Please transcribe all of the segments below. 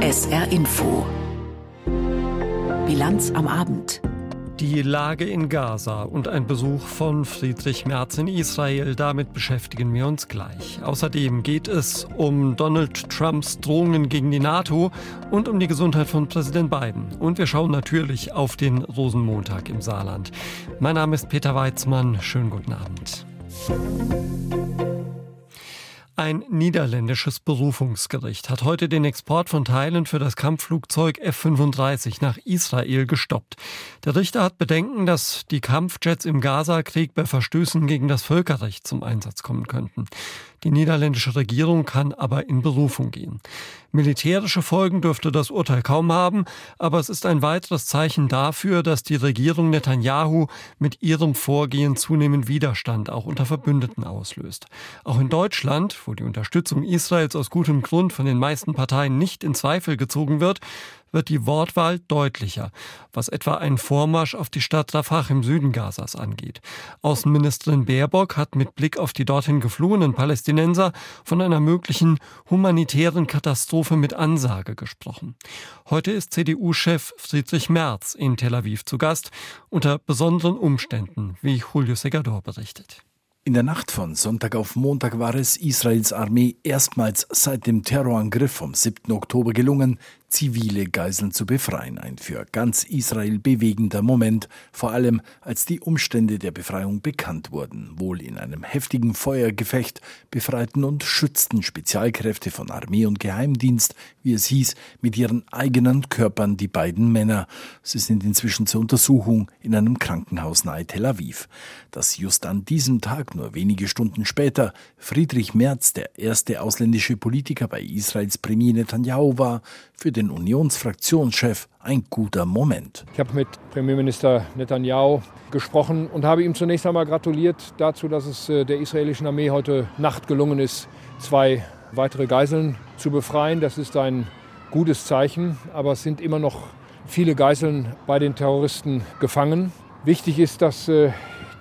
SR Info. Bilanz am Abend. Die Lage in Gaza und ein Besuch von Friedrich Merz in Israel, damit beschäftigen wir uns gleich. Außerdem geht es um Donald Trumps Drohungen gegen die NATO und um die Gesundheit von Präsident Biden. Und wir schauen natürlich auf den Rosenmontag im Saarland. Mein Name ist Peter Weizmann. Schönen guten Abend. Ein niederländisches Berufungsgericht hat heute den Export von Teilen für das Kampfflugzeug F-35 nach Israel gestoppt. Der Richter hat Bedenken, dass die Kampfjets im Gaza-Krieg bei Verstößen gegen das Völkerrecht zum Einsatz kommen könnten. Die niederländische Regierung kann aber in Berufung gehen. Militärische Folgen dürfte das Urteil kaum haben, aber es ist ein weiteres Zeichen dafür, dass die Regierung Netanyahu mit ihrem Vorgehen zunehmend Widerstand auch unter Verbündeten auslöst. Auch in Deutschland, wo die Unterstützung Israels aus gutem Grund von den meisten Parteien nicht in Zweifel gezogen wird, wird die Wortwahl deutlicher, was etwa einen Vormarsch auf die Stadt Rafah im Süden Gazas angeht. Außenministerin Baerbock hat mit Blick auf die dorthin geflohenen Palästinenser von einer möglichen humanitären Katastrophe mit Ansage gesprochen. Heute ist CDU-Chef Friedrich Merz in Tel Aviv zu Gast, unter besonderen Umständen, wie Julio Segador berichtet. In der Nacht von Sonntag auf Montag war es Israels Armee erstmals seit dem Terrorangriff vom 7. Oktober gelungen, zivile Geiseln zu befreien. Ein für ganz Israel bewegender Moment, vor allem als die Umstände der Befreiung bekannt wurden. Wohl in einem heftigen Feuergefecht befreiten und schützten Spezialkräfte von Armee und Geheimdienst, wie es hieß, mit ihren eigenen Körpern die beiden Männer. Sie sind inzwischen zur Untersuchung in einem Krankenhaus nahe Tel Aviv. Dass just an diesem Tag, nur wenige Stunden später, Friedrich Merz, der erste ausländische Politiker bei Israels Premier Netanyahu war, für den Unionsfraktionschef ein guter Moment. Ich habe mit Premierminister Netanyahu gesprochen und habe ihm zunächst einmal gratuliert dazu, dass es äh, der israelischen Armee heute Nacht gelungen ist, zwei weitere Geiseln zu befreien. Das ist ein gutes Zeichen, aber es sind immer noch viele Geiseln bei den Terroristen gefangen. Wichtig ist, dass äh,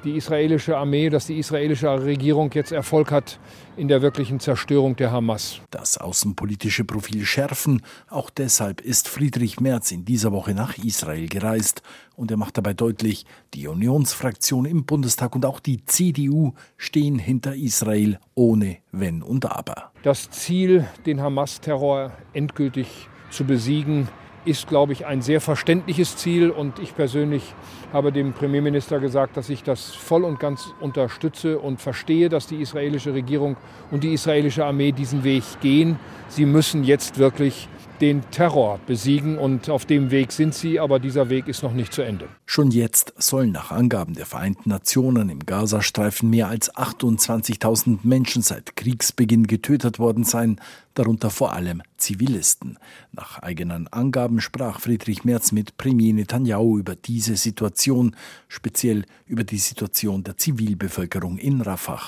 die israelische Armee, dass die israelische Regierung jetzt Erfolg hat in der wirklichen Zerstörung der Hamas. Das außenpolitische Profil schärfen. Auch deshalb ist Friedrich Merz in dieser Woche nach Israel gereist. Und er macht dabei deutlich, die Unionsfraktion im Bundestag und auch die CDU stehen hinter Israel ohne Wenn und Aber. Das Ziel, den Hamas-Terror endgültig zu besiegen, ist, glaube ich, ein sehr verständliches Ziel. Und ich persönlich habe dem Premierminister gesagt, dass ich das voll und ganz unterstütze und verstehe, dass die israelische Regierung und die israelische Armee diesen Weg gehen. Sie müssen jetzt wirklich den Terror besiegen und auf dem Weg sind sie, aber dieser Weg ist noch nicht zu Ende. Schon jetzt sollen nach Angaben der Vereinten Nationen im Gazastreifen mehr als 28.000 Menschen seit Kriegsbeginn getötet worden sein, darunter vor allem Zivilisten. Nach eigenen Angaben sprach Friedrich Merz mit Premier Netanyahu über diese Situation, speziell über die Situation der Zivilbevölkerung in Rafah.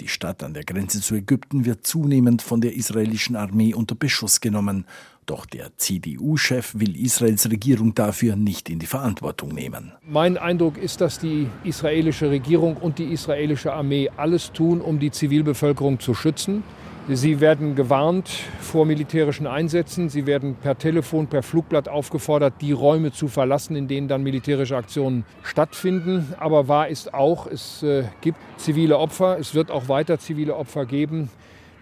Die Stadt an der Grenze zu Ägypten wird zunehmend von der israelischen Armee unter Beschuss genommen. Doch der CDU-Chef will Israels Regierung dafür nicht in die Verantwortung nehmen. Mein Eindruck ist, dass die israelische Regierung und die israelische Armee alles tun, um die Zivilbevölkerung zu schützen. Sie werden gewarnt vor militärischen Einsätzen. Sie werden per Telefon, per Flugblatt aufgefordert, die Räume zu verlassen, in denen dann militärische Aktionen stattfinden. Aber wahr ist auch, es äh, gibt zivile Opfer. Es wird auch weiter zivile Opfer geben.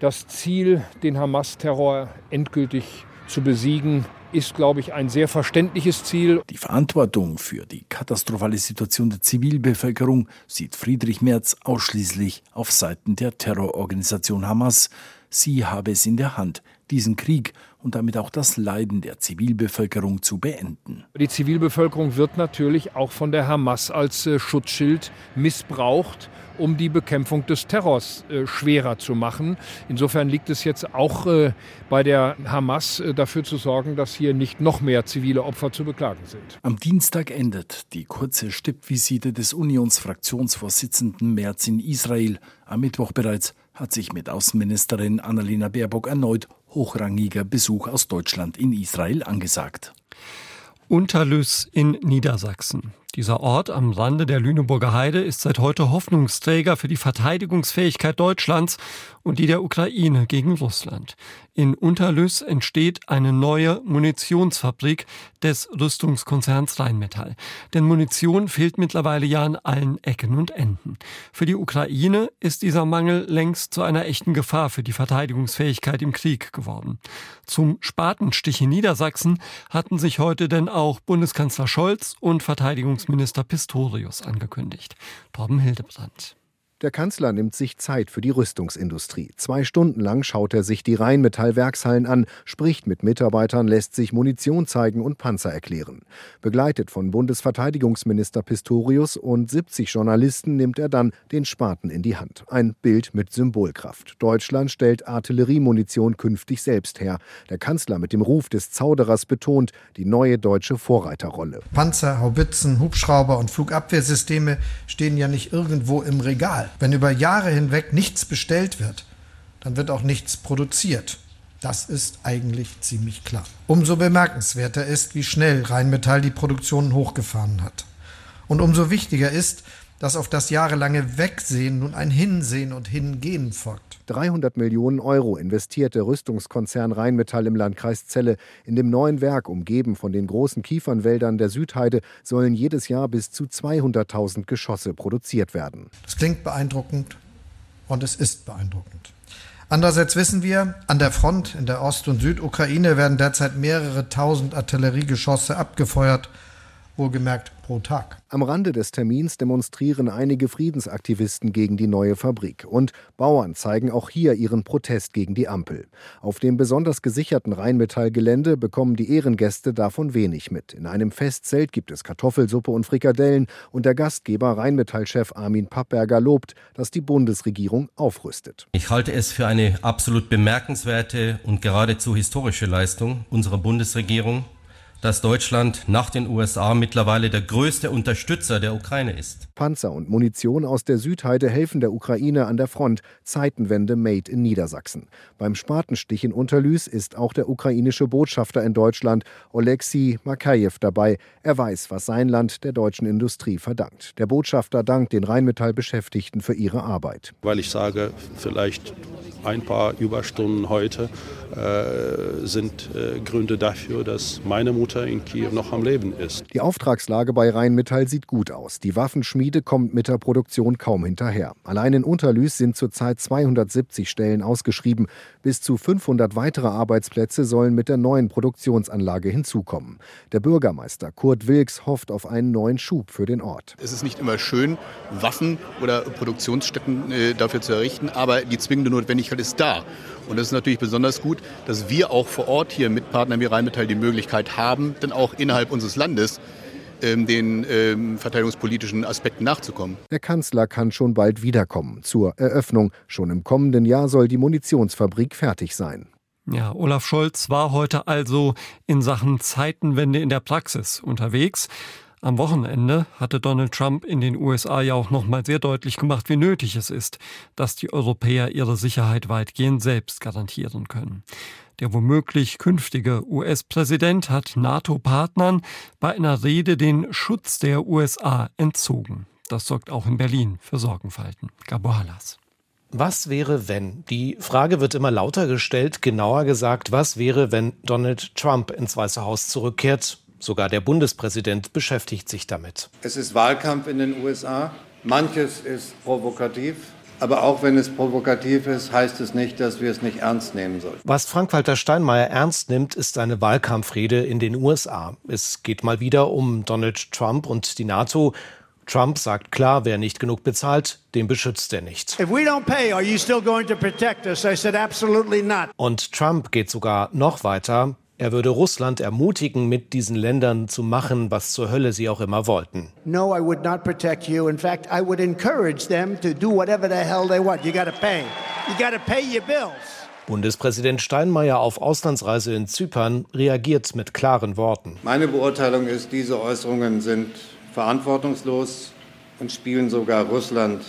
Das Ziel, den Hamas-Terror endgültig zu besiegen, ist, glaube ich, ein sehr verständliches Ziel. Die Verantwortung für die katastrophale Situation der Zivilbevölkerung sieht Friedrich Merz ausschließlich auf Seiten der Terrororganisation Hamas. Sie habe es in der Hand, diesen Krieg und damit auch das Leiden der Zivilbevölkerung zu beenden. Die Zivilbevölkerung wird natürlich auch von der Hamas als äh, Schutzschild missbraucht um die Bekämpfung des Terrors äh, schwerer zu machen. Insofern liegt es jetzt auch äh, bei der Hamas dafür zu sorgen, dass hier nicht noch mehr zivile Opfer zu beklagen sind. Am Dienstag endet die kurze Stippvisite des Unionsfraktionsvorsitzenden Merz in Israel. Am Mittwoch bereits hat sich mit Außenministerin Annalena Baerbock erneut hochrangiger Besuch aus Deutschland in Israel angesagt. Unterlüss in Niedersachsen. Dieser Ort am Rande der Lüneburger Heide ist seit heute Hoffnungsträger für die Verteidigungsfähigkeit Deutschlands und die der Ukraine gegen Russland. In Unterlüss entsteht eine neue Munitionsfabrik des Rüstungskonzerns Rheinmetall. Denn Munition fehlt mittlerweile ja an allen Ecken und Enden. Für die Ukraine ist dieser Mangel längst zu einer echten Gefahr für die Verteidigungsfähigkeit im Krieg geworden. Zum Spatenstich in Niedersachsen hatten sich heute denn auch Bundeskanzler Scholz und Verteidigungsminister Pistorius angekündigt. Torben Hildebrand. Der Kanzler nimmt sich Zeit für die Rüstungsindustrie. Zwei Stunden lang schaut er sich die Rheinmetall-Werkshallen an, spricht mit Mitarbeitern, lässt sich Munition zeigen und Panzer erklären. Begleitet von Bundesverteidigungsminister Pistorius und 70 Journalisten nimmt er dann den Spaten in die Hand. Ein Bild mit Symbolkraft. Deutschland stellt Artilleriemunition künftig selbst her. Der Kanzler mit dem Ruf des Zauderers betont die neue deutsche Vorreiterrolle. Panzer, Haubitzen, Hubschrauber und Flugabwehrsysteme stehen ja nicht irgendwo im Regal. Wenn über Jahre hinweg nichts bestellt wird, dann wird auch nichts produziert. Das ist eigentlich ziemlich klar. Umso bemerkenswerter ist, wie schnell Rheinmetall die Produktion hochgefahren hat. Und umso wichtiger ist, dass auf das jahrelange Wegsehen nun ein Hinsehen und Hingehen folgt. 300 Millionen Euro investierte Rüstungskonzern Rheinmetall im Landkreis Celle. In dem neuen Werk, umgeben von den großen Kiefernwäldern der Südheide, sollen jedes Jahr bis zu 200.000 Geschosse produziert werden. Das klingt beeindruckend und es ist beeindruckend. Andererseits wissen wir, an der Front in der Ost- und Südukraine werden derzeit mehrere tausend Artilleriegeschosse abgefeuert wohlgemerkt pro Tag. Am Rande des Termins demonstrieren einige Friedensaktivisten gegen die neue Fabrik und Bauern zeigen auch hier ihren Protest gegen die Ampel. Auf dem besonders gesicherten Rheinmetallgelände bekommen die Ehrengäste davon wenig mit. In einem Festzelt gibt es Kartoffelsuppe und Frikadellen und der Gastgeber Rheinmetallchef Armin Pappberger lobt, dass die Bundesregierung aufrüstet. Ich halte es für eine absolut bemerkenswerte und geradezu historische Leistung unserer Bundesregierung, dass Deutschland nach den USA mittlerweile der größte Unterstützer der Ukraine ist. Panzer und Munition aus der Südheide helfen der Ukraine an der Front. Zeitenwende made in Niedersachsen. Beim Spatenstich in Unterlüß ist auch der ukrainische Botschafter in Deutschland, Oleksiy Makajew, dabei. Er weiß, was sein Land der deutschen Industrie verdankt. Der Botschafter dankt den Rheinmetall-Beschäftigten für ihre Arbeit. Weil ich sage, vielleicht ein paar Überstunden heute äh, sind äh, Gründe dafür, dass meine Mutter in Kiew noch am Leben ist. Die Auftragslage bei Rheinmetall sieht gut aus. Die Waffenschmiede kommt mit der Produktion kaum hinterher. Allein in Unterlüß sind zurzeit 270 Stellen ausgeschrieben. Bis zu 500 weitere Arbeitsplätze sollen mit der neuen Produktionsanlage hinzukommen. Der Bürgermeister Kurt Wilks hofft auf einen neuen Schub für den Ort. Es ist nicht immer schön, Waffen oder Produktionsstätten äh, dafür zu errichten, aber die zwingende Notwendigkeit ist da. Und das ist natürlich besonders gut, dass wir auch vor Ort hier mit Partnern wie Rheinmetall die Möglichkeit haben, dann auch innerhalb unseres Landes den ähm, verteidigungspolitischen Aspekten nachzukommen. Der Kanzler kann schon bald wiederkommen zur Eröffnung. Schon im kommenden Jahr soll die Munitionsfabrik fertig sein. Ja, Olaf Scholz war heute also in Sachen Zeitenwende in der Praxis unterwegs. Am Wochenende hatte Donald Trump in den USA ja auch nochmal sehr deutlich gemacht, wie nötig es ist, dass die Europäer ihre Sicherheit weitgehend selbst garantieren können. Der womöglich künftige US-Präsident hat NATO-Partnern bei einer Rede den Schutz der USA entzogen. Das sorgt auch in Berlin für Sorgenfalten. Gabo Hallas. Was wäre, wenn? Die Frage wird immer lauter gestellt. Genauer gesagt, was wäre, wenn Donald Trump ins Weiße Haus zurückkehrt Sogar der Bundespräsident beschäftigt sich damit. Es ist Wahlkampf in den USA. Manches ist provokativ. Aber auch wenn es provokativ ist, heißt es nicht, dass wir es nicht ernst nehmen sollten. Was Frank-Walter Steinmeier ernst nimmt, ist eine Wahlkampfrede in den USA. Es geht mal wieder um Donald Trump und die NATO. Trump sagt klar, wer nicht genug bezahlt, den beschützt er nicht. Und Trump geht sogar noch weiter. Er würde Russland ermutigen, mit diesen Ländern zu machen, was zur Hölle sie auch immer wollten. No, I would not protect you. In fact, I would encourage them to do whatever the hell they want. You got to pay. You got to pay your bills. Bundespräsident Steinmeier auf Auslandsreise in Zypern reagiert mit klaren Worten. Meine Beurteilung ist, diese Äußerungen sind verantwortungslos und spielen sogar Russland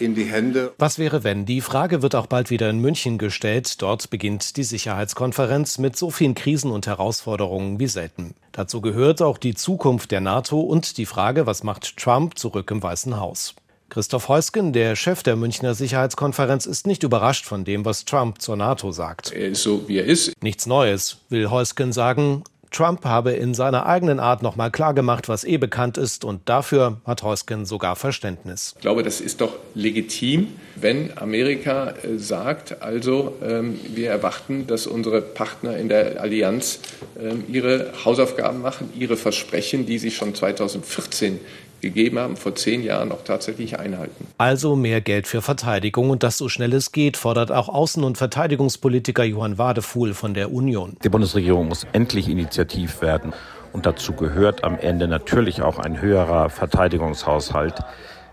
in die Hände. Was wäre, wenn? Die Frage wird auch bald wieder in München gestellt. Dort beginnt die Sicherheitskonferenz mit so vielen Krisen und Herausforderungen wie selten. Dazu gehört auch die Zukunft der NATO und die Frage, was macht Trump zurück im Weißen Haus. Christoph Heusgen, der Chef der Münchner Sicherheitskonferenz, ist nicht überrascht von dem, was Trump zur NATO sagt. Er ist so, wie er ist. Nichts Neues, will Heusgen sagen. Trump habe in seiner eigenen Art nochmal klargemacht, was eh bekannt ist, und dafür hat Heusgen sogar Verständnis. Ich glaube, das ist doch legitim, wenn Amerika äh, sagt, also ähm, wir erwarten, dass unsere Partner in der Allianz ähm, ihre Hausaufgaben machen, ihre Versprechen, die sie schon 2014 gegeben haben, vor zehn Jahren auch tatsächlich einhalten. Also mehr Geld für Verteidigung und das so schnell es geht, fordert auch Außen- und Verteidigungspolitiker Johann Wadefuhl von der Union. Die Bundesregierung muss endlich initiativ werden und dazu gehört am Ende natürlich auch ein höherer Verteidigungshaushalt.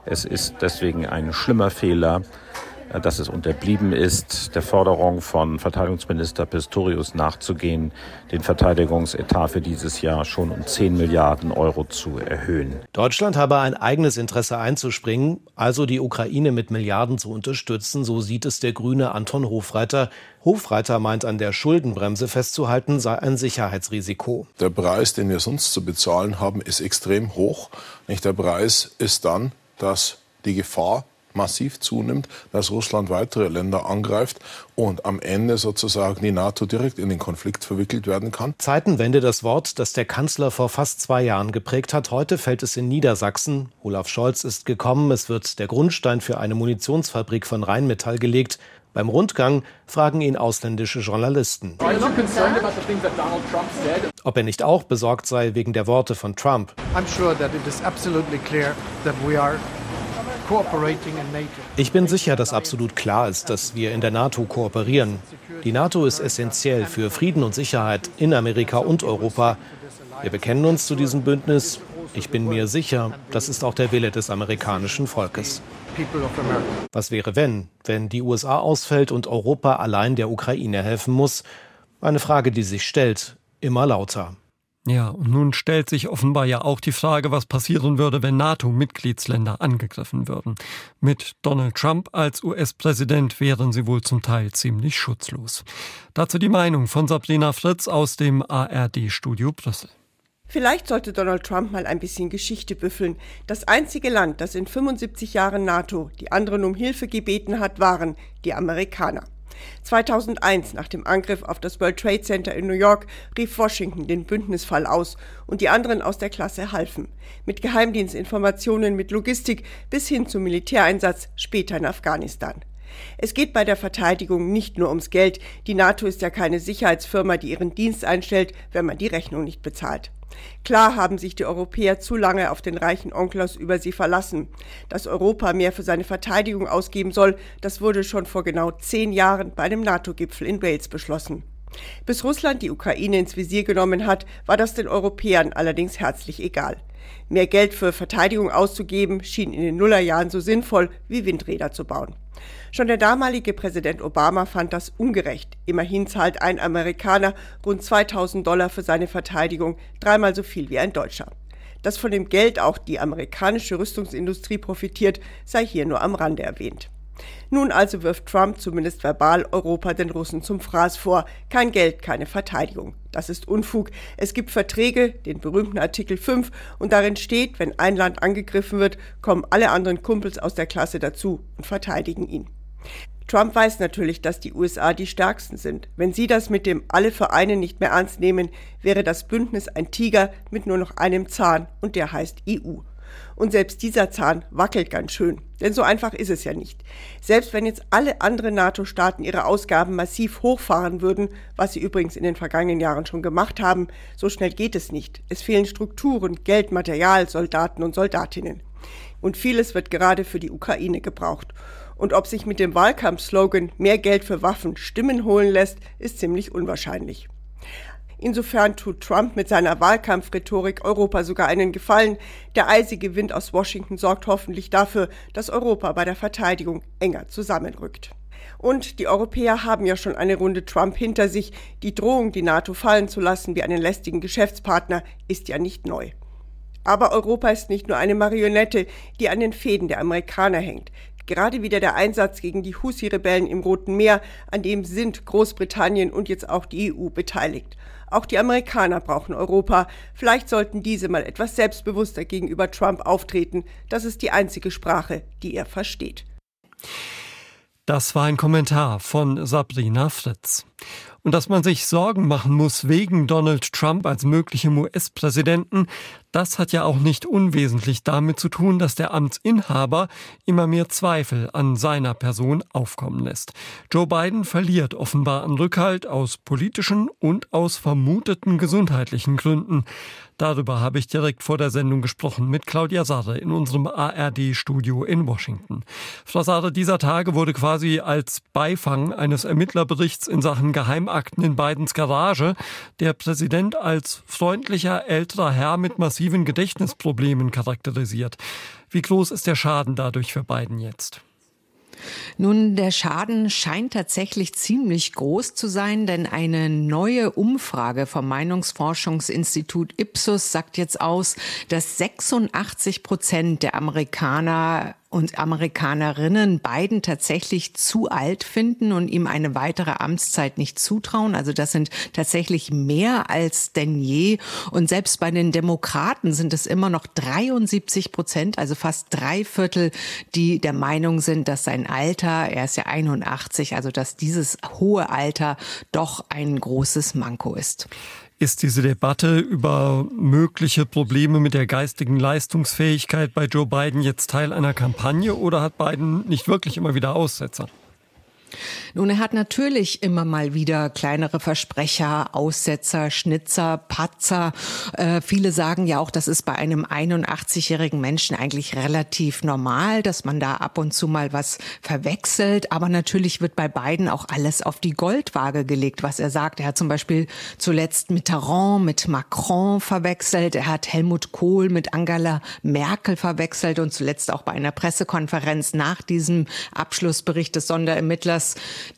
Es ist deswegen ein schlimmer Fehler, dass es unterblieben ist, der Forderung von Verteidigungsminister Pistorius nachzugehen, den Verteidigungsetat für dieses Jahr schon um 10 Milliarden Euro zu erhöhen. Deutschland habe ein eigenes Interesse einzuspringen, also die Ukraine mit Milliarden zu unterstützen, so sieht es der Grüne Anton Hofreiter. Hofreiter meint, an der Schuldenbremse festzuhalten sei ein Sicherheitsrisiko. Der Preis, den wir sonst zu bezahlen haben, ist extrem hoch. Der Preis ist dann, dass die Gefahr massiv zunimmt, dass Russland weitere Länder angreift und am Ende sozusagen die NATO direkt in den Konflikt verwickelt werden kann. Zeitenwende, das Wort, das der Kanzler vor fast zwei Jahren geprägt hat. Heute fällt es in Niedersachsen. Olaf Scholz ist gekommen. Es wird der Grundstein für eine Munitionsfabrik von Rheinmetall gelegt. Beim Rundgang fragen ihn ausländische Journalisten, ob er nicht auch besorgt sei wegen der Worte von Trump. I'm sure that it is absolutely clear that we are ich bin sicher, dass absolut klar ist, dass wir in der NATO kooperieren. Die NATO ist essentiell für Frieden und Sicherheit in Amerika und Europa. Wir bekennen uns zu diesem Bündnis. Ich bin mir sicher, das ist auch der Wille des amerikanischen Volkes. Was wäre, wenn, wenn die USA ausfällt und Europa allein der Ukraine helfen muss? Eine Frage, die sich stellt, immer lauter. Ja, und nun stellt sich offenbar ja auch die Frage, was passieren würde, wenn NATO-Mitgliedsländer angegriffen würden. Mit Donald Trump als US-Präsident wären sie wohl zum Teil ziemlich schutzlos. Dazu die Meinung von Sabrina Fritz aus dem ARD-Studio Brüssel. Vielleicht sollte Donald Trump mal ein bisschen Geschichte büffeln. Das einzige Land, das in 75 Jahren NATO die anderen um Hilfe gebeten hat, waren die Amerikaner. 2001, nach dem Angriff auf das World Trade Center in New York, rief Washington den Bündnisfall aus und die anderen aus der Klasse halfen. Mit Geheimdienstinformationen, mit Logistik bis hin zum Militäreinsatz später in Afghanistan. Es geht bei der Verteidigung nicht nur ums Geld. Die NATO ist ja keine Sicherheitsfirma, die ihren Dienst einstellt, wenn man die Rechnung nicht bezahlt. Klar haben sich die Europäer zu lange auf den reichen Onkel aus Übersee verlassen. Dass Europa mehr für seine Verteidigung ausgeben soll, das wurde schon vor genau zehn Jahren bei einem NATO-Gipfel in Wales beschlossen. Bis Russland die Ukraine ins Visier genommen hat, war das den Europäern allerdings herzlich egal. Mehr Geld für Verteidigung auszugeben schien in den Nullerjahren so sinnvoll wie Windräder zu bauen. Schon der damalige Präsident Obama fand das ungerecht. Immerhin zahlt ein Amerikaner rund 2000 Dollar für seine Verteidigung, dreimal so viel wie ein Deutscher. Dass von dem Geld auch die amerikanische Rüstungsindustrie profitiert, sei hier nur am Rande erwähnt. Nun also wirft Trump zumindest verbal Europa den Russen zum Fraß vor. Kein Geld, keine Verteidigung. Das ist Unfug. Es gibt Verträge, den berühmten Artikel 5, und darin steht, wenn ein Land angegriffen wird, kommen alle anderen Kumpels aus der Klasse dazu und verteidigen ihn. Trump weiß natürlich, dass die USA die stärksten sind. Wenn sie das mit dem alle Vereine nicht mehr ernst nehmen, wäre das Bündnis ein Tiger mit nur noch einem Zahn und der heißt EU. Und selbst dieser Zahn wackelt ganz schön. Denn so einfach ist es ja nicht. Selbst wenn jetzt alle anderen NATO-Staaten ihre Ausgaben massiv hochfahren würden, was sie übrigens in den vergangenen Jahren schon gemacht haben, so schnell geht es nicht. Es fehlen Strukturen, Geld, Material, Soldaten und Soldatinnen. Und vieles wird gerade für die Ukraine gebraucht. Und ob sich mit dem Wahlkampfslogan mehr Geld für Waffen Stimmen holen lässt, ist ziemlich unwahrscheinlich. Insofern tut Trump mit seiner Wahlkampfrhetorik Europa sogar einen Gefallen. Der eisige Wind aus Washington sorgt hoffentlich dafür, dass Europa bei der Verteidigung enger zusammenrückt. Und die Europäer haben ja schon eine Runde Trump hinter sich. Die Drohung, die NATO fallen zu lassen wie einen lästigen Geschäftspartner, ist ja nicht neu. Aber Europa ist nicht nur eine Marionette, die an den Fäden der Amerikaner hängt. Gerade wieder der Einsatz gegen die Husi-Rebellen im Roten Meer, an dem sind Großbritannien und jetzt auch die EU beteiligt. Auch die Amerikaner brauchen Europa. Vielleicht sollten diese mal etwas selbstbewusster gegenüber Trump auftreten. Das ist die einzige Sprache, die er versteht. Das war ein Kommentar von Sabrina Fritz. Und dass man sich Sorgen machen muss wegen Donald Trump als möglichem US-Präsidenten, das hat ja auch nicht unwesentlich damit zu tun, dass der Amtsinhaber immer mehr Zweifel an seiner Person aufkommen lässt. Joe Biden verliert offenbar an Rückhalt aus politischen und aus vermuteten gesundheitlichen Gründen. Darüber habe ich direkt vor der Sendung gesprochen mit Claudia Sarre in unserem ARD-Studio in Washington. Frau Sarre, dieser Tage wurde quasi als Beifang eines Ermittlerberichts in Sachen Geheimakten in Bidens Garage der Präsident als freundlicher älterer Herr mit massiven Gedächtnisproblemen charakterisiert. Wie groß ist der Schaden dadurch für Biden jetzt? Nun, der Schaden scheint tatsächlich ziemlich groß zu sein, denn eine neue Umfrage vom Meinungsforschungsinstitut Ipsos sagt jetzt aus, dass 86 Prozent der Amerikaner und Amerikanerinnen Biden tatsächlich zu alt finden und ihm eine weitere Amtszeit nicht zutrauen. Also das sind tatsächlich mehr als denn je. Und selbst bei den Demokraten sind es immer noch 73 Prozent, also fast drei Viertel, die der Meinung sind, dass sein Alter, er ist ja 81, also dass dieses hohe Alter doch ein großes Manko ist. Ist diese Debatte über mögliche Probleme mit der geistigen Leistungsfähigkeit bei Joe Biden jetzt Teil einer Kampagne oder hat Biden nicht wirklich immer wieder Aussetzer? Nun, er hat natürlich immer mal wieder kleinere Versprecher, Aussetzer, Schnitzer, Patzer. Äh, viele sagen ja auch, das ist bei einem 81-jährigen Menschen eigentlich relativ normal, dass man da ab und zu mal was verwechselt. Aber natürlich wird bei beiden auch alles auf die Goldwaage gelegt, was er sagt. Er hat zum Beispiel zuletzt Mitterrand mit Macron verwechselt. Er hat Helmut Kohl mit Angela Merkel verwechselt und zuletzt auch bei einer Pressekonferenz nach diesem Abschlussbericht des Sonderermittlers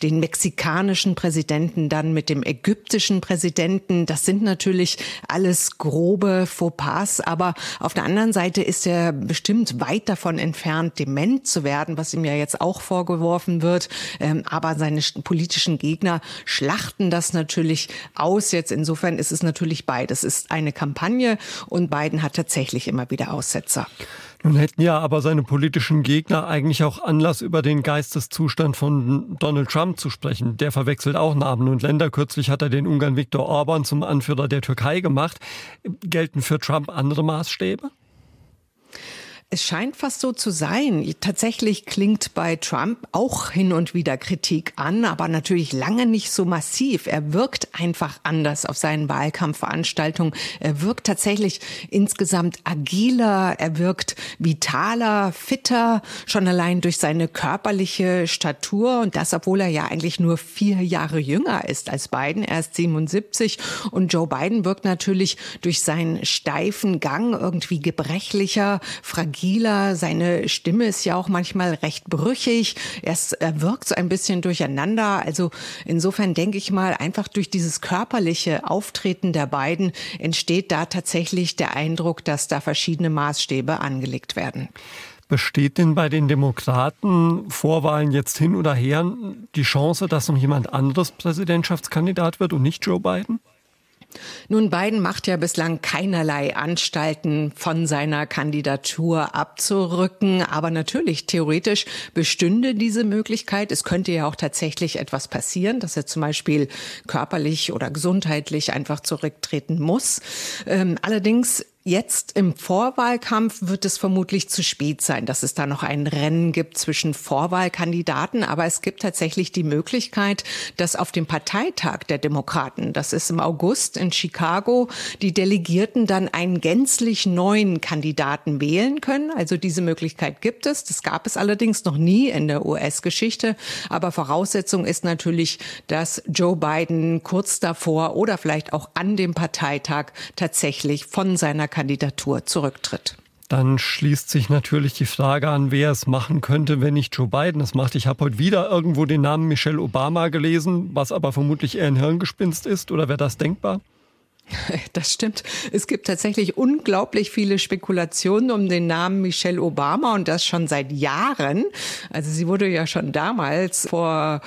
den mexikanischen Präsidenten, dann mit dem ägyptischen Präsidenten. Das sind natürlich alles grobe Fauxpas, aber auf der anderen Seite ist er bestimmt weit davon entfernt, dement zu werden, was ihm ja jetzt auch vorgeworfen wird. Ähm, aber seine politischen Gegner schlachten das natürlich aus. Jetzt insofern ist es natürlich beides. Es ist eine Kampagne und Biden hat tatsächlich immer wieder Aussetzer. Nun hätten ja aber seine politischen Gegner eigentlich auch Anlass, über den Geisteszustand von Donald Trump zu sprechen. Der verwechselt auch Namen und Länder. Kürzlich hat er den Ungarn Viktor Orban zum Anführer der Türkei gemacht. Gelten für Trump andere Maßstäbe? Es scheint fast so zu sein. Tatsächlich klingt bei Trump auch hin und wieder Kritik an, aber natürlich lange nicht so massiv. Er wirkt einfach anders auf seinen Wahlkampfveranstaltungen. Er wirkt tatsächlich insgesamt agiler, er wirkt vitaler, fitter, schon allein durch seine körperliche Statur und das, obwohl er ja eigentlich nur vier Jahre jünger ist als Biden. Er ist 77 und Joe Biden wirkt natürlich durch seinen steifen Gang irgendwie gebrechlicher, fragil fragiler. Seine Stimme ist ja auch manchmal recht brüchig. Er, ist, er wirkt so ein bisschen durcheinander. Also insofern denke ich mal, einfach durch dieses körperliche Auftreten der beiden entsteht da tatsächlich der Eindruck, dass da verschiedene Maßstäbe angelegt werden. Besteht denn bei den Demokraten Vorwahlen jetzt hin oder her die Chance, dass noch jemand anderes Präsidentschaftskandidat wird und nicht Joe Biden? Nun, Biden macht ja bislang keinerlei Anstalten, von seiner Kandidatur abzurücken. Aber natürlich, theoretisch bestünde diese Möglichkeit. Es könnte ja auch tatsächlich etwas passieren, dass er zum Beispiel körperlich oder gesundheitlich einfach zurücktreten muss. Ähm, allerdings Jetzt im Vorwahlkampf wird es vermutlich zu spät sein, dass es da noch ein Rennen gibt zwischen Vorwahlkandidaten. Aber es gibt tatsächlich die Möglichkeit, dass auf dem Parteitag der Demokraten, das ist im August in Chicago, die Delegierten dann einen gänzlich neuen Kandidaten wählen können. Also diese Möglichkeit gibt es. Das gab es allerdings noch nie in der US-Geschichte. Aber Voraussetzung ist natürlich, dass Joe Biden kurz davor oder vielleicht auch an dem Parteitag tatsächlich von seiner Kandidatur zurücktritt. Dann schließt sich natürlich die Frage an, wer es machen könnte, wenn nicht Joe Biden es macht. Ich habe heute wieder irgendwo den Namen Michelle Obama gelesen, was aber vermutlich eher ein Hirngespinst ist. Oder wäre das denkbar? Das stimmt. Es gibt tatsächlich unglaublich viele Spekulationen um den Namen Michelle Obama und das schon seit Jahren. Also sie wurde ja schon damals vor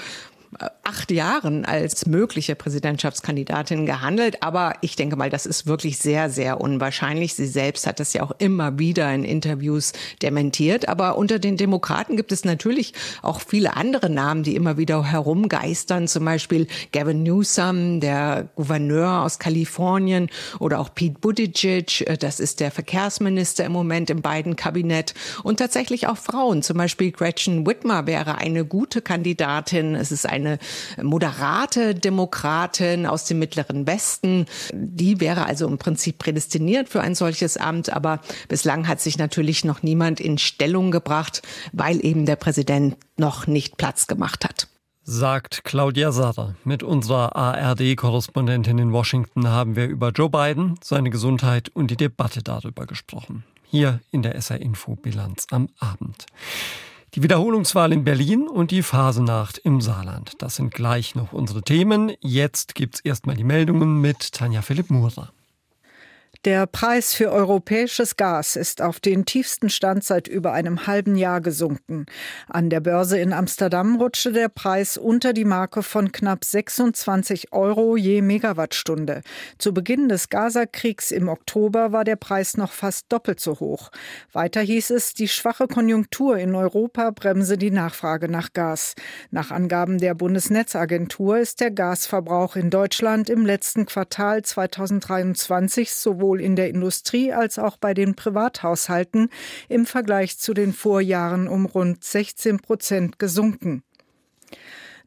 acht Jahren als mögliche Präsidentschaftskandidatin gehandelt. Aber ich denke mal, das ist wirklich sehr, sehr unwahrscheinlich. Sie selbst hat das ja auch immer wieder in Interviews dementiert. Aber unter den Demokraten gibt es natürlich auch viele andere Namen, die immer wieder herumgeistern. Zum Beispiel Gavin Newsom, der Gouverneur aus Kalifornien oder auch Pete Buttigieg. Das ist der Verkehrsminister im Moment im beiden Kabinett. Und tatsächlich auch Frauen. Zum Beispiel Gretchen Whitmer wäre eine gute Kandidatin. Es ist eine moderate Demokratin aus dem Mittleren Westen. Die wäre also im Prinzip prädestiniert für ein solches Amt. Aber bislang hat sich natürlich noch niemand in Stellung gebracht, weil eben der Präsident noch nicht Platz gemacht hat. Sagt Claudia Satter. Mit unserer ARD-Korrespondentin in Washington haben wir über Joe Biden, seine Gesundheit und die Debatte darüber gesprochen. Hier in der SR-Info-Bilanz am Abend. Die Wiederholungswahl in Berlin und die Phasenacht im Saarland. Das sind gleich noch unsere Themen. Jetzt gibt's erstmal die Meldungen mit Tanja Philipp Murer. Der Preis für europäisches Gas ist auf den tiefsten Stand seit über einem halben Jahr gesunken. An der Börse in Amsterdam rutschte der Preis unter die Marke von knapp 26 Euro je Megawattstunde. Zu Beginn des Gaza-Kriegs im Oktober war der Preis noch fast doppelt so hoch. Weiter hieß es, die schwache Konjunktur in Europa bremse die Nachfrage nach Gas. Nach Angaben der Bundesnetzagentur ist der Gasverbrauch in Deutschland im letzten Quartal 2023 sowohl sowohl in der Industrie als auch bei den Privathaushalten im Vergleich zu den Vorjahren um rund 16 Prozent gesunken.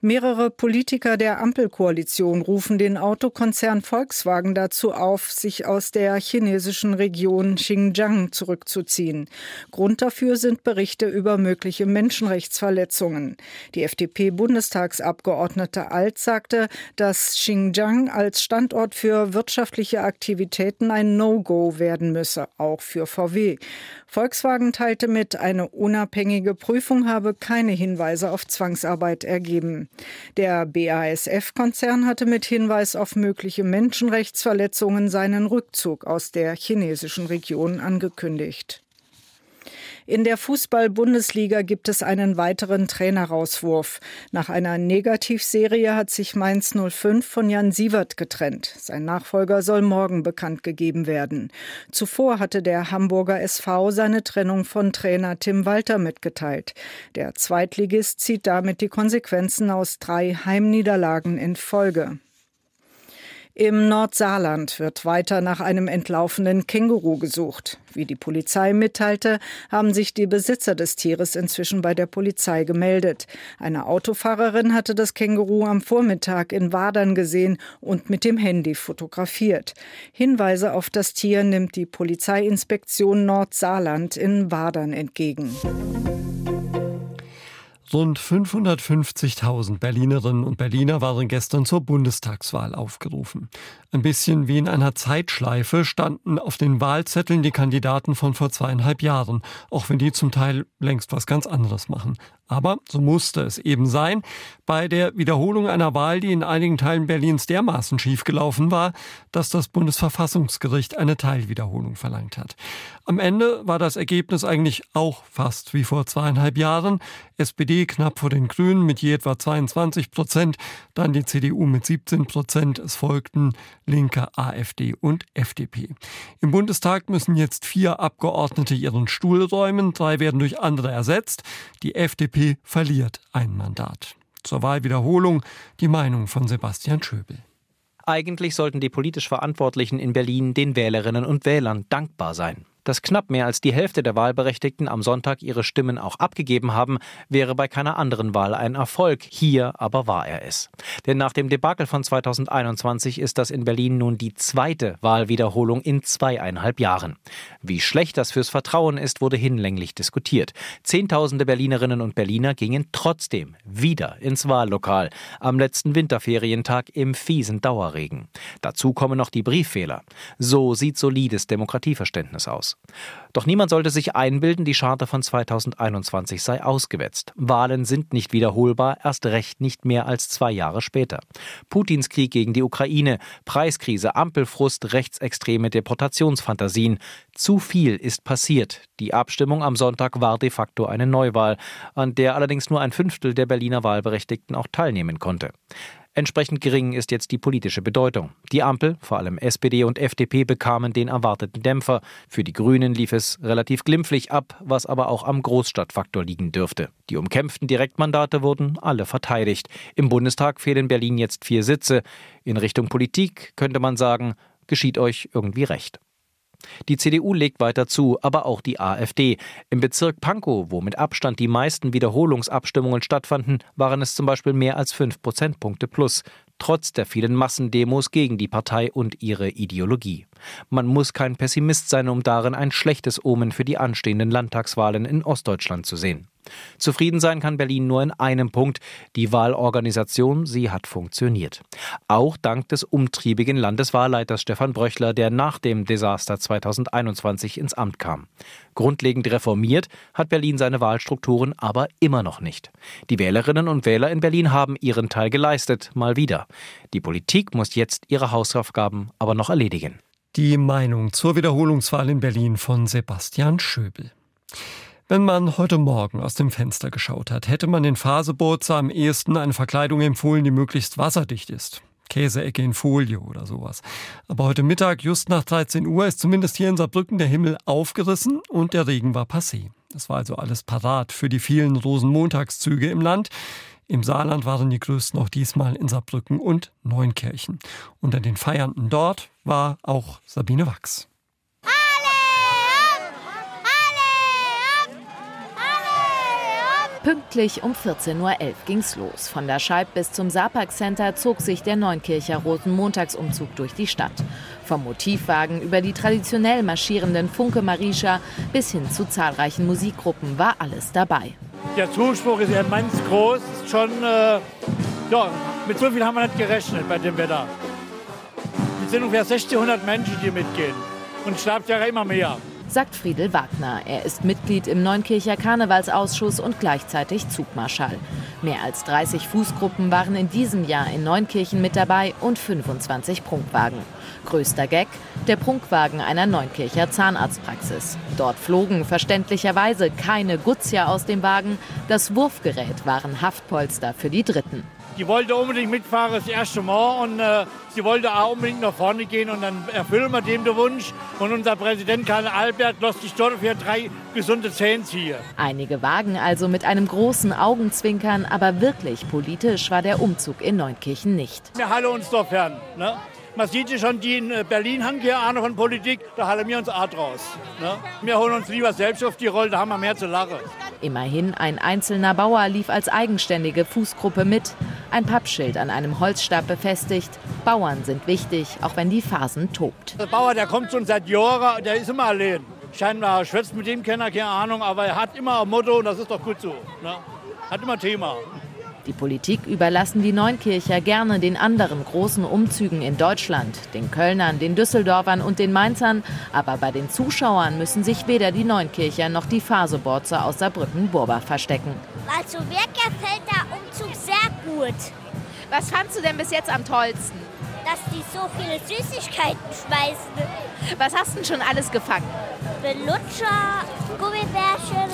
Mehrere Politiker der Ampelkoalition rufen den Autokonzern Volkswagen dazu auf, sich aus der chinesischen Region Xinjiang zurückzuziehen. Grund dafür sind Berichte über mögliche Menschenrechtsverletzungen. Die FDP-Bundestagsabgeordnete Alt sagte, dass Xinjiang als Standort für wirtschaftliche Aktivitäten ein No-Go werden müsse, auch für VW. Volkswagen teilte mit, eine unabhängige Prüfung habe keine Hinweise auf Zwangsarbeit ergeben. Der BASF-Konzern hatte mit Hinweis auf mögliche Menschenrechtsverletzungen seinen Rückzug aus der chinesischen Region angekündigt. In der Fußball-Bundesliga gibt es einen weiteren Trainerauswurf. Nach einer Negativserie hat sich Mainz 05 von Jan Sievert getrennt. Sein Nachfolger soll morgen bekannt gegeben werden. Zuvor hatte der Hamburger SV seine Trennung von Trainer Tim Walter mitgeteilt. Der Zweitligist zieht damit die Konsequenzen aus drei Heimniederlagen in Folge. Im Nordsaarland wird weiter nach einem entlaufenen Känguru gesucht. Wie die Polizei mitteilte, haben sich die Besitzer des Tieres inzwischen bei der Polizei gemeldet. Eine Autofahrerin hatte das Känguru am Vormittag in Wadern gesehen und mit dem Handy fotografiert. Hinweise auf das Tier nimmt die Polizeiinspektion Nordsaarland in Wadern entgegen. Rund 550.000 Berlinerinnen und Berliner waren gestern zur Bundestagswahl aufgerufen. Ein bisschen wie in einer Zeitschleife standen auf den Wahlzetteln die Kandidaten von vor zweieinhalb Jahren, auch wenn die zum Teil längst was ganz anderes machen. Aber so musste es eben sein. Bei der Wiederholung einer Wahl, die in einigen Teilen Berlins dermaßen schiefgelaufen war, dass das Bundesverfassungsgericht eine Teilwiederholung verlangt hat. Am Ende war das Ergebnis eigentlich auch fast wie vor zweieinhalb Jahren. SPD knapp vor den Grünen mit je etwa 22 Prozent, dann die CDU mit 17 Prozent. Es folgten Linke, AfD und FDP. Im Bundestag müssen jetzt vier Abgeordnete ihren Stuhl räumen. Drei werden durch andere ersetzt. Die FDP verliert ein Mandat. Zur Wahlwiederholung die Meinung von Sebastian Schöbel. Eigentlich sollten die politisch Verantwortlichen in Berlin den Wählerinnen und Wählern dankbar sein. Dass knapp mehr als die Hälfte der Wahlberechtigten am Sonntag ihre Stimmen auch abgegeben haben, wäre bei keiner anderen Wahl ein Erfolg. Hier aber war er es. Denn nach dem Debakel von 2021 ist das in Berlin nun die zweite Wahlwiederholung in zweieinhalb Jahren. Wie schlecht das fürs Vertrauen ist, wurde hinlänglich diskutiert. Zehntausende Berlinerinnen und Berliner gingen trotzdem wieder ins Wahllokal am letzten Winterferientag im fiesen Dauerregen. Dazu kommen noch die Brieffehler. So sieht solides Demokratieverständnis aus. Doch niemand sollte sich einbilden, die Charta von 2021 sei ausgewetzt. Wahlen sind nicht wiederholbar, erst recht nicht mehr als zwei Jahre später. Putins Krieg gegen die Ukraine, Preiskrise, Ampelfrust, rechtsextreme Deportationsfantasien. Zu viel ist passiert. Die Abstimmung am Sonntag war de facto eine Neuwahl, an der allerdings nur ein Fünftel der Berliner Wahlberechtigten auch teilnehmen konnte. Entsprechend gering ist jetzt die politische Bedeutung. Die Ampel, vor allem SPD und FDP, bekamen den erwarteten Dämpfer. Für die Grünen lief es relativ glimpflich ab, was aber auch am Großstadtfaktor liegen dürfte. Die umkämpften Direktmandate wurden alle verteidigt. Im Bundestag fehlen Berlin jetzt vier Sitze. In Richtung Politik könnte man sagen, geschieht euch irgendwie recht. Die CDU legt weiter zu, aber auch die AfD. Im Bezirk Pankow, wo mit Abstand die meisten Wiederholungsabstimmungen stattfanden, waren es zum Beispiel mehr als fünf Prozentpunkte plus, trotz der vielen Massendemos gegen die Partei und ihre Ideologie. Man muss kein Pessimist sein, um darin ein schlechtes Omen für die anstehenden Landtagswahlen in Ostdeutschland zu sehen. Zufrieden sein kann Berlin nur in einem Punkt. Die Wahlorganisation, sie hat funktioniert. Auch dank des umtriebigen Landeswahlleiters Stefan Bröchler, der nach dem Desaster 2021 ins Amt kam. Grundlegend reformiert hat Berlin seine Wahlstrukturen aber immer noch nicht. Die Wählerinnen und Wähler in Berlin haben ihren Teil geleistet, mal wieder. Die Politik muss jetzt ihre Hausaufgaben aber noch erledigen. Die Meinung zur Wiederholungswahl in Berlin von Sebastian Schöbel. Wenn man heute Morgen aus dem Fenster geschaut hat, hätte man den Faseburzer am ehesten eine Verkleidung empfohlen, die möglichst wasserdicht ist. Käseecke in Folie oder sowas. Aber heute Mittag, just nach 13 Uhr, ist zumindest hier in Saarbrücken der Himmel aufgerissen und der Regen war passé. Das war also alles parat für die vielen Rosenmontagszüge im Land. Im Saarland waren die größten auch diesmal in Saarbrücken und Neunkirchen. Unter den Feiernden dort war auch Sabine Wachs. Pünktlich um 14.11 Uhr ging's los. Von der Schalb bis zum Saarpark Center zog sich der Neunkircher Rosenmontagsumzug durch die Stadt. Vom Motivwagen über die traditionell marschierenden Funke Marischa bis hin zu zahlreichen Musikgruppen war alles dabei. Der Zuspruch ist immens groß. Schon, äh, ja, mit so viel haben wir nicht gerechnet bei dem Wetter. Es sind ungefähr 1600 Menschen, die mitgehen. Und es schreibt ja immer mehr sagt Friedel Wagner. Er ist Mitglied im Neunkircher Karnevalsausschuss und gleichzeitig Zugmarschall. Mehr als 30 Fußgruppen waren in diesem Jahr in Neunkirchen mit dabei und 25 Prunkwagen. Größter Gag, der Prunkwagen einer Neunkircher Zahnarztpraxis. Dort flogen verständlicherweise keine Gutzia aus dem Wagen, das Wurfgerät waren Haftpolster für die Dritten. Die wollte unbedingt mitfahren das erste Mal und äh, sie wollte auch unbedingt nach vorne gehen und dann erfüllen wir dem den Wunsch. Und unser Präsident Karl Albert lässt sich dort für drei gesunde Zähne ziehen. Einige Wagen also mit einem großen Augenzwinkern, aber wirklich politisch war der Umzug in Neunkirchen nicht. Wir halten uns doch fern. Ne? Man sieht ja schon, die in äh, Berlin haben keine Ahnung von Politik, da halten wir uns auch draus. Ne? Wir holen uns lieber selbst auf die Rolle, da haben wir mehr zu lachen. Immerhin, ein einzelner Bauer lief als eigenständige Fußgruppe mit. Ein Pappschild an einem Holzstab befestigt. Bauern sind wichtig, auch wenn die Phasen tobt. Der Bauer, der kommt schon seit Jahren, der ist immer allein. Scheinbar schwätzt mit dem keiner, keine Ahnung, aber er hat immer ein Motto und das ist doch gut so. Ne? Hat immer Thema. Die Politik überlassen die Neunkircher gerne den anderen großen Umzügen in Deutschland, den Kölnern, den Düsseldorfern und den Mainzern. Aber bei den Zuschauern müssen sich weder die Neunkircher noch die Faseborzer aus Saarbrücken-Burbach verstecken. Also mir gefällt der Umzug sehr gut. Was fandst du denn bis jetzt am tollsten? Dass die so viele Süßigkeiten schmeißen. Was hast du denn schon alles gefangen? Belutscher, Gummibärchen,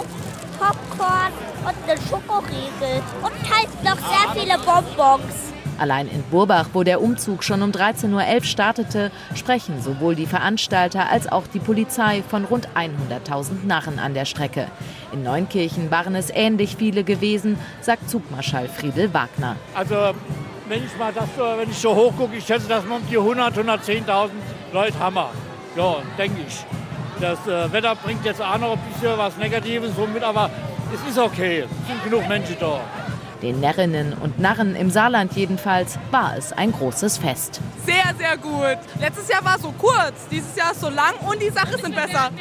Popcorn und einen Schokoriegel und halt noch sehr viele Bonbons. Allein in Burbach, wo der Umzug schon um 13.11 Uhr startete, sprechen sowohl die Veranstalter als auch die Polizei von rund 100.000 Narren an der Strecke. In Neunkirchen waren es ähnlich viele gewesen, sagt Zugmarschall Friedel Wagner. Also wenn ich mal das, wenn ich so hoch gucke, ich schätze, dass wir um die 100, 110.000 Leute haben. Ja, denke ich. Das äh, Wetter bringt jetzt auch noch ein bisschen was Negatives mit, aber es ist okay. Es sind genug Menschen da. Den Närrinnen und Narren im Saarland jedenfalls war es ein großes Fest. Sehr, sehr gut. Letztes Jahr war es so kurz, dieses Jahr ist so lang und die Sachen sind besser.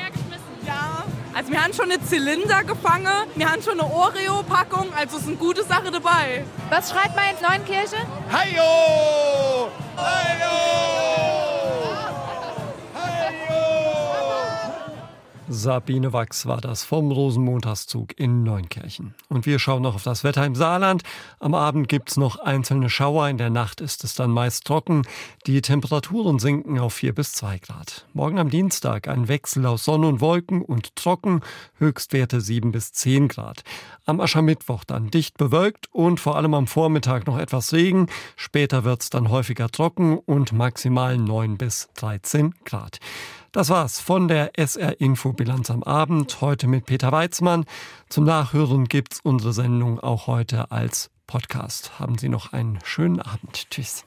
Ja. Also wir haben schon eine Zylinder gefangen, wir haben schon eine Oreo-Packung, also es ist eine gute Sache dabei. Was schreibt man in Neunkirche? Heyo! Heyo! Sabine Wachs war das vom Rosenmontagszug in Neunkirchen. Und wir schauen noch auf das Wetter im Saarland. Am Abend gibt's noch einzelne Schauer, in der Nacht ist es dann meist trocken. Die Temperaturen sinken auf 4 bis 2 Grad. Morgen am Dienstag ein Wechsel aus Sonne und Wolken und trocken, Höchstwerte 7 bis 10 Grad. Am Aschermittwoch dann dicht bewölkt und vor allem am Vormittag noch etwas Regen. Später wird's dann häufiger trocken und maximal 9 bis 13 Grad. Das war's von der SR Info Bilanz am Abend. Heute mit Peter Weizmann. Zum Nachhören gibt's unsere Sendung auch heute als Podcast. Haben Sie noch einen schönen Abend. Tschüss.